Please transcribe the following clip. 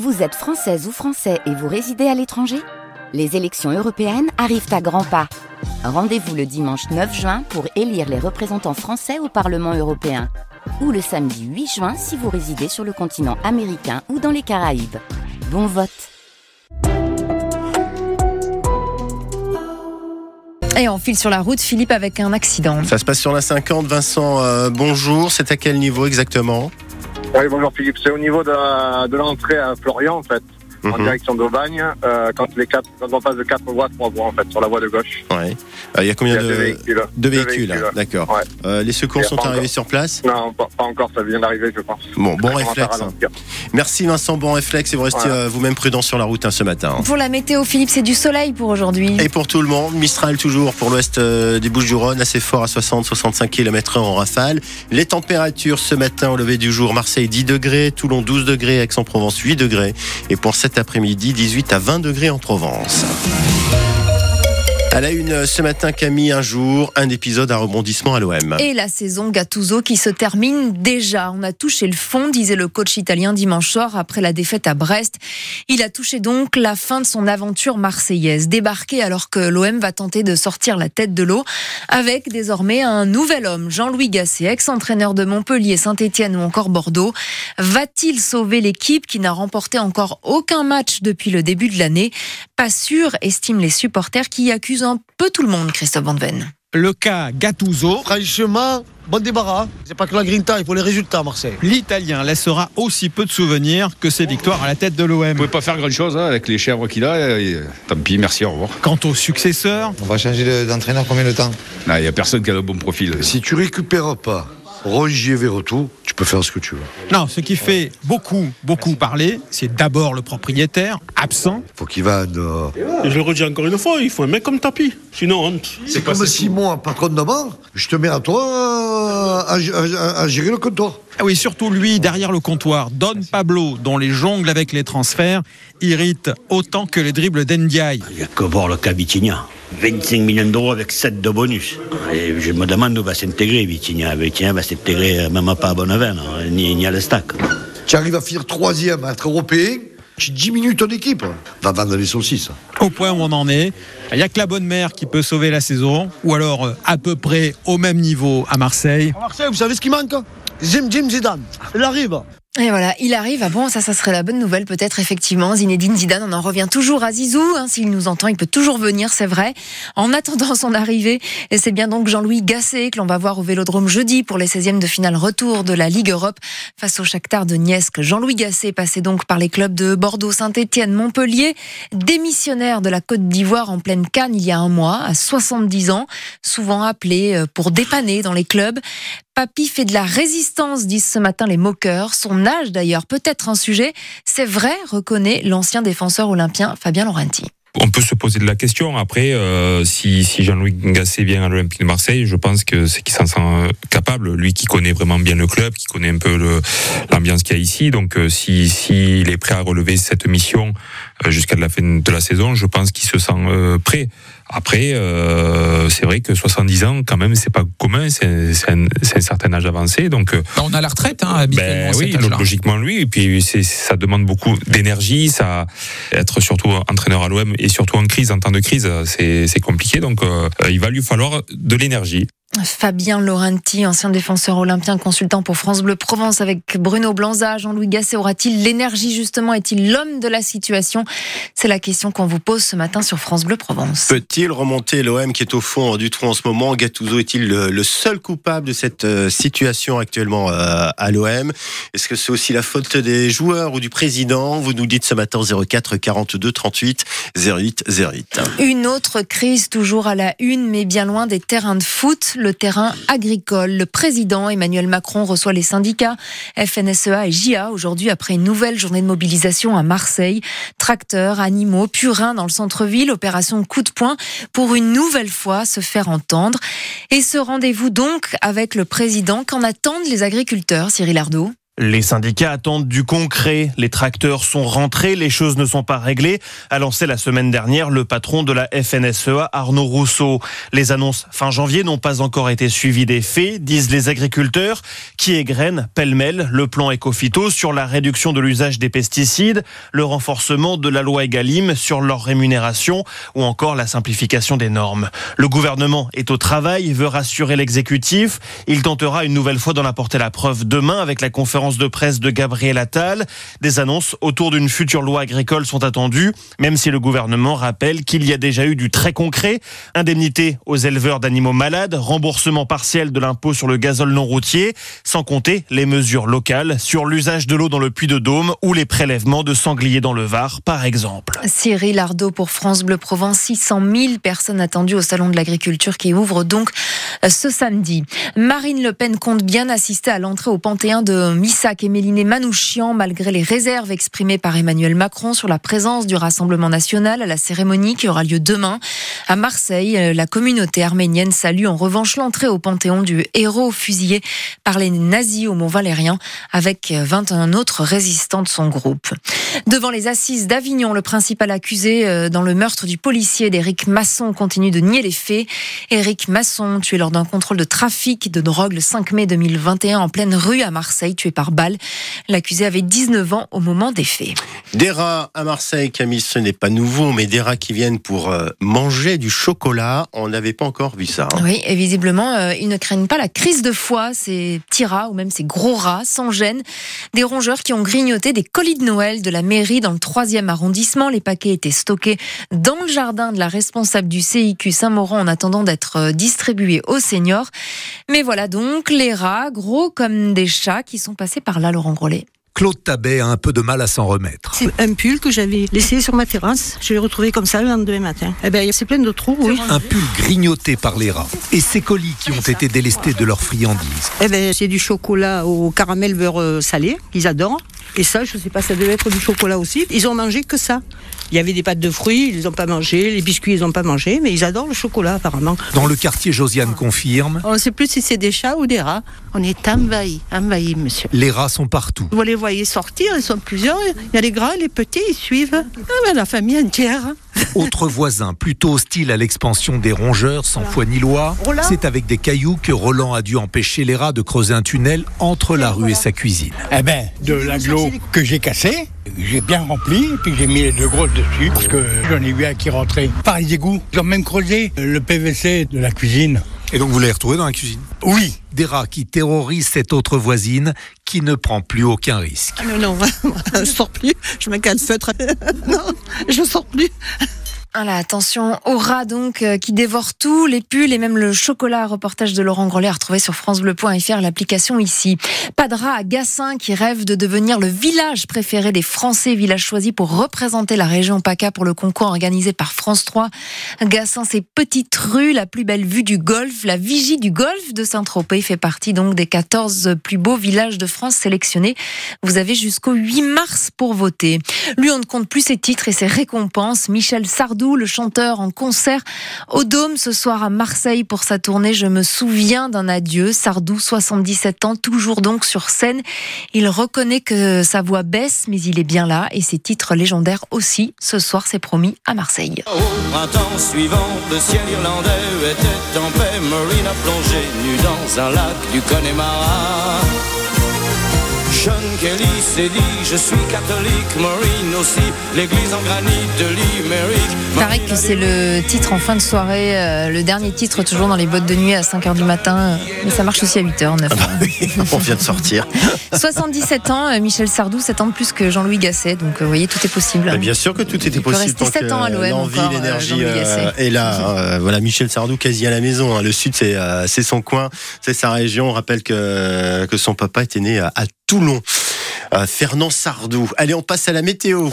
Vous êtes française ou français et vous résidez à l'étranger? Les élections européennes arrivent à grands pas. Rendez-vous le dimanche 9 juin pour élire les représentants français au Parlement européen. Ou le samedi 8 juin si vous résidez sur le continent américain ou dans les Caraïbes. Bon vote Et on file sur la route, Philippe, avec un accident. Ça se passe sur la 50. Vincent, euh, bonjour. C'est à quel niveau exactement? Oui, bonjour Philippe. C'est au niveau de, l'entrée à Florian, en fait, en Mhm. direction d'Aubagne, euh, quand, les quatre, quand on passe de 4 voies à 3 voies, en fait, sur la voie de gauche. Ouais. Euh, Il y a y combien a de, véhicules. de Deux véhicules hein, D'accord. Ouais. Euh, les secours sont arrivés encore. sur place? Non, pas, pas encore, ça vient d'arriver, je pense. Bon, bon réflexe. ralentir. Merci Vincent, bon réflexe et vous restez euh, vous-même prudent sur la route hein, ce matin. Pour la météo, Philippe, c'est du soleil pour aujourd'hui. Et pour tout le monde, Mistral toujours pour l'ouest euh, des Bouches-du-Rhône, assez fort à 60-65 km/h en rafale. Les températures ce matin au lever du jour, Marseille 10 degrés, Toulon 12 degrés, Aix-en-Provence 8 degrés. Et pour cet après-midi, 18 à 20 degrés en Provence. À la une ce matin, Camille, un jour, un épisode à rebondissement à l'OM. Et la saison Gattuso qui se termine déjà. On a touché le fond, disait le coach italien dimanche soir après la défaite à Brest. Il a touché donc la fin de son aventure marseillaise. Débarqué alors que l'OM va tenter de sortir la tête de l'eau avec désormais un nouvel homme, Jean-Louis Gasset, ex-entraîneur de Montpellier, Saint-Etienne ou encore Bordeaux. Va-t-il sauver l'équipe qui n'a remporté encore aucun match depuis le début de l'année? Pas sûr, estiment les supporters qui accusent un peu tout le monde, Christophe Van Ven. Le cas Gattuso, Franchement, bon débarras. C'est pas que la grinta, il faut les résultats à Marseille. l'Italien laissera aussi peu de souvenirs que ses victoires à la tête de Vous l'OM. pouvez pas faire grand chose avec les chèvres qu'il a. et, euh, tant pis, merci, au revoir. Quant au successeur, On va changer de- d'entraîneur combien de temps? Il n'y a personne qui a le bon profil. Si tu récupères pas Rongier Verretou, tu peux faire ce que tu veux. non, ce qui fait beaucoup, beaucoup parler, c'est d'abord le propriétaire, absent. Faut qu'il euh, Et je le redis encore une fois, il faut un mec comme tapis. Sinon, honte. C'est comme si moi, patron de banque, je te mets à toi euh, à, à- à- à gérer le comptoir. Ah oui, surtout lui, derrière le comptoir, Don Pablo, dont les jongles avec les transferts irritent autant que les dribbles d'Endiaï. Il n'y a que voir le cas Vitinha. 25 millions d'euros avec 7 de bonus. Et je me demande où va s'intégrer Vitinha. Vitinha va s'intégrer euh, même pas à Bonneven, hein, ni, ni à l'Estac. Tu arrives à finir troisième, à être européen, tu diminues ton équipe. Va vendre les saucisses. Au point où on en est, il n'y a que la bonne mère qui peut sauver la saison, ou alors euh, à peu près au même niveau à Marseille. À Marseille, vous savez ce qui manque Jim Jim Zidane. Il arrive. Et voilà, il arrive. Ah bon, ça, ça serait la bonne nouvelle, peut-être, effectivement. Zinedine Zidane, on en revient toujours à Zizou. hein, S'il nous entend, il peut toujours venir, c'est vrai. En attendant son arrivée, et c'est bien donc Jean-Louis Gasset que l'on va voir au Vélodrome jeudi pour les 16e de finale retour de la Ligue Europe face au Shakhtar de Donetsk. Jean-Louis Gasset, passé donc par les clubs de Bordeaux, Saint-Etienne, Montpellier, démissionnaire de la Côte d'Ivoire en pleine canne il y a un mois, à 70 ans, souvent appelé euh, pour dépanner dans les clubs. Papy fait de la résistance, disent ce matin les moqueurs. Son âge d'ailleurs peut être un sujet. C'est vrai, reconnaît l'ancien défenseur olympien Fabien Laurenti. On peut se poser de la question. Après, euh, si, Jean-Louis Gasset vient à l'Olympique de Marseille, je pense que c'est qu'il s'en sent capable. Lui qui connaît vraiment bien le club, qui connaît un peu l'ambiance qu'il y a ici. Donc, euh, si s'il est prêt à relever cette mission euh, jusqu'à la fin de la saison, je pense qu'il se sent prêt. Après, euh, c'est vrai que 70 ans, quand même, c'est pas commun. C'est un, un certain âge avancé. Donc, euh, Bah, on a la retraite, hein, habituellement. ben oui, logiquement lui. Et puis ça demande beaucoup d'énergie, ça être surtout entraîneur à l'OM et surtout en crise, en temps de crise, c'est c'est compliqué. Donc euh, il va lui falloir de l'énergie. Fabien Laurenti, ancien défenseur olympien, consultant pour France Bleu Provence avec Bruno Blanza. Jean-Louis Gasset aura-t-il l'énergie justement Est-il l'homme de la situation? C'est la question qu'on vous pose ce matin sur France Bleu Provence. Peut-il remonter l'OM qui est au fond du trou en ce moment? Gattuso est-il le, le seul coupable de cette euh, situation actuellement euh, à l'OM Est-ce que c'est aussi la faute des joueurs ou du président? Vous nous dites ce matin 04 42 38 08 08. Une autre crise toujours à la une, mais bien loin des terrains de foot, le terrain agricole. Le président Emmanuel Macron reçoit les syndicats FNSEA et JA aujourd'hui après une nouvelle journée de mobilisation à Marseille. Tracteurs, animaux, purins dans le centre-ville, opération coup de poing pour une nouvelle fois se faire entendre. Et ce rendez-vous donc avec le président, qu'en attendent les agriculteurs, Cyril Ardo? Les syndicats attendent du concret. Les tracteurs sont rentrés, les choses ne sont pas réglées, a lancé la semaine dernière le patron de la FNSEA, Arnaud Rousseau. Les annonces fin janvier n'ont pas encore été suivies des faits, disent les agriculteurs, qui égrènent pêle-mêle le plan Ecofito sur la réduction de l'usage des pesticides, le renforcement de la loi Egalim sur leur rémunération ou encore la simplification des normes. Le gouvernement est au travail, veut rassurer l'exécutif. Il tentera une nouvelle fois d'en apporter la preuve demain avec la conférence de presse de Gabriel Attal. Des annonces autour d'une future loi agricole sont attendues, même si le gouvernement rappelle qu'il y a déjà eu du très concret. Indemnité aux éleveurs d'animaux malades, remboursement partiel de l'impôt sur le gazole non routier, sans compter les mesures locales sur l'usage de l'eau dans le puits de Dôme ou les prélèvements de sangliers dans le Var, par exemple. Cyril Ardo pour France Bleu Provence, 600 000 personnes attendues au Salon de l'Agriculture qui ouvre donc euh, ce samedi. Marine Le Pen compte bien assister à l'entrée au Panthéon de Missac et Méliné Manouchian, malgré les réserves exprimées par Emmanuel Macron sur la présence du Rassemblement national à la cérémonie qui aura lieu demain. À Marseille, euh, la communauté arménienne salue en revanche l'entrée au Panthéon du héros fusillé par les nazis au Mont Valérien avec 21 autres résistants de son groupe. Devant les assises d'Avignon, le principal accusé euh, dans le meurtre du policier d'Éric Masson continue de nier les faits. Éric Masson, tué lors d'un contrôle de trafic de drogue le 5 mai 2021 en pleine rue à Marseille, tué par balle. L'accusé avait 19 ans au moment des faits. Des rats à Marseille, Camille, ce n'est pas nouveau, mais des rats qui viennent pour euh, manger du chocolat, on n'avait pas encore vu ça. hein. Oui, et visiblement, euh, ils ne craignent pas la crise de foie, ces petits rats ou même ces gros rats, sans gêne. Des rongeurs qui ont grignoté des colis de Noël de la mairie dans le 3e arrondissement. Les paquets étaient stockés dans le jardin de la responsable du CIQ Saint-Maurent en attendant d'être euh, distribués aux seniors. Mais voilà donc les rats, gros comme des chats, qui sont passés par là, Laurent Grollet. Claude Tabet a un peu de mal à s'en remettre. C'est un pull que j'avais laissé sur ma terrasse. Je l'ai retrouvé comme ça le lendemain matin. Eh ben, c'est plein de trous, oui. Un pull grignoté par les rats. Et ces colis qui ont été délestés de leurs friandises. Eh ben, c'est du chocolat au caramel beurre euh, salé, qu'ils adorent. Et ça, je sais pas, ça devait être du chocolat aussi. Ils ont mangé que ça. Il y avait des pâtes de fruits, ils les ont pas mangé. Les biscuits, ils ont pas mangé, mais ils adorent le chocolat apparemment. Dans le quartier, Josiane confirme, On ne sait plus si c'est des chats ou des rats. On est envahis, envahis, monsieur. les rats sont partout. Vous les voyez sortir, ils sont plusieurs. Il y a les grands, les petits, ils suivent. Ah ben, la famille entière. Autre voisin, plutôt hostile à l'expansion des rongeurs, sans foi ni loi, c'est avec des cailloux que Roland a dû empêcher les rats de creuser un tunnel entre la rue et sa cuisine. Eh ben, de l'aglo que j'ai cassé, j'ai bien rempli, puis j'ai mis les deux grosses dessus, parce que j'en ai eu un qui rentrait par les égouts. Ils ont même creusé le PVC de la cuisine. Et donc vous l'avez retrouvé dans la cuisine? Oui. Des rats qui terrorisent cette autre voisine qui ne prend plus aucun risque. Ah non, non, je sors plus. Je mets qu'à le feutre. Non, je sors plus. Voilà, attention aux rats donc euh, qui dévorent tout, les pulls et même le chocolat. Reportage de Laurent Grollet à retrouver sur francebleu.fr, l'application ici. Pas de rats à Gassin qui rêve de devenir le village préféré des Français, village choisi pour représenter la région PACA pour le concours organisé par France 3. Gassin, c'est petite rue, la plus belle vue du golfe, la vigie du golfe de Saint-Tropez fait partie donc des 14 plus beaux villages de France sélectionnés. Vous avez jusqu'au 8 mars pour voter. Lui, on ne compte plus ses titres et ses récompenses. Michel Sardou, le chanteur en concert au Dôme ce soir à Marseille pour sa tournée Je me souviens d'un adieu. Sardou, 77 ans, toujours donc sur scène. Il reconnaît que sa voix baisse, mais il est bien là et ses titres légendaires aussi. Ce soir, c'est promis à Marseille. Sean Kelly s'est dit Je suis catholique, Maureen aussi, l'église en granit de Limerick. Paraît que c'est le titre en fin de soirée, euh, le dernier titre toujours dans les boîtes de nuit à 5h du matin, euh, mais ça marche aussi à 8h, 9h. On vient de sortir. 77 ans, euh, Michel Sardou, 7 ans de plus que Jean-Louis Gasset, donc vous voyez, tout est possible. Bah, bien sûr que tout était possible. sept que ans à l'OM L'envie, l'énergie Jean-Louis euh, Gasset. est là. voilà, Michel Sardou quasi à la maison. hein. Le Sud, c'est euh, son coin, c'est sa région. On rappelle que, que son papa était né à Toulon. Euh, Fernand Sardou. Allez, on passe à la météo.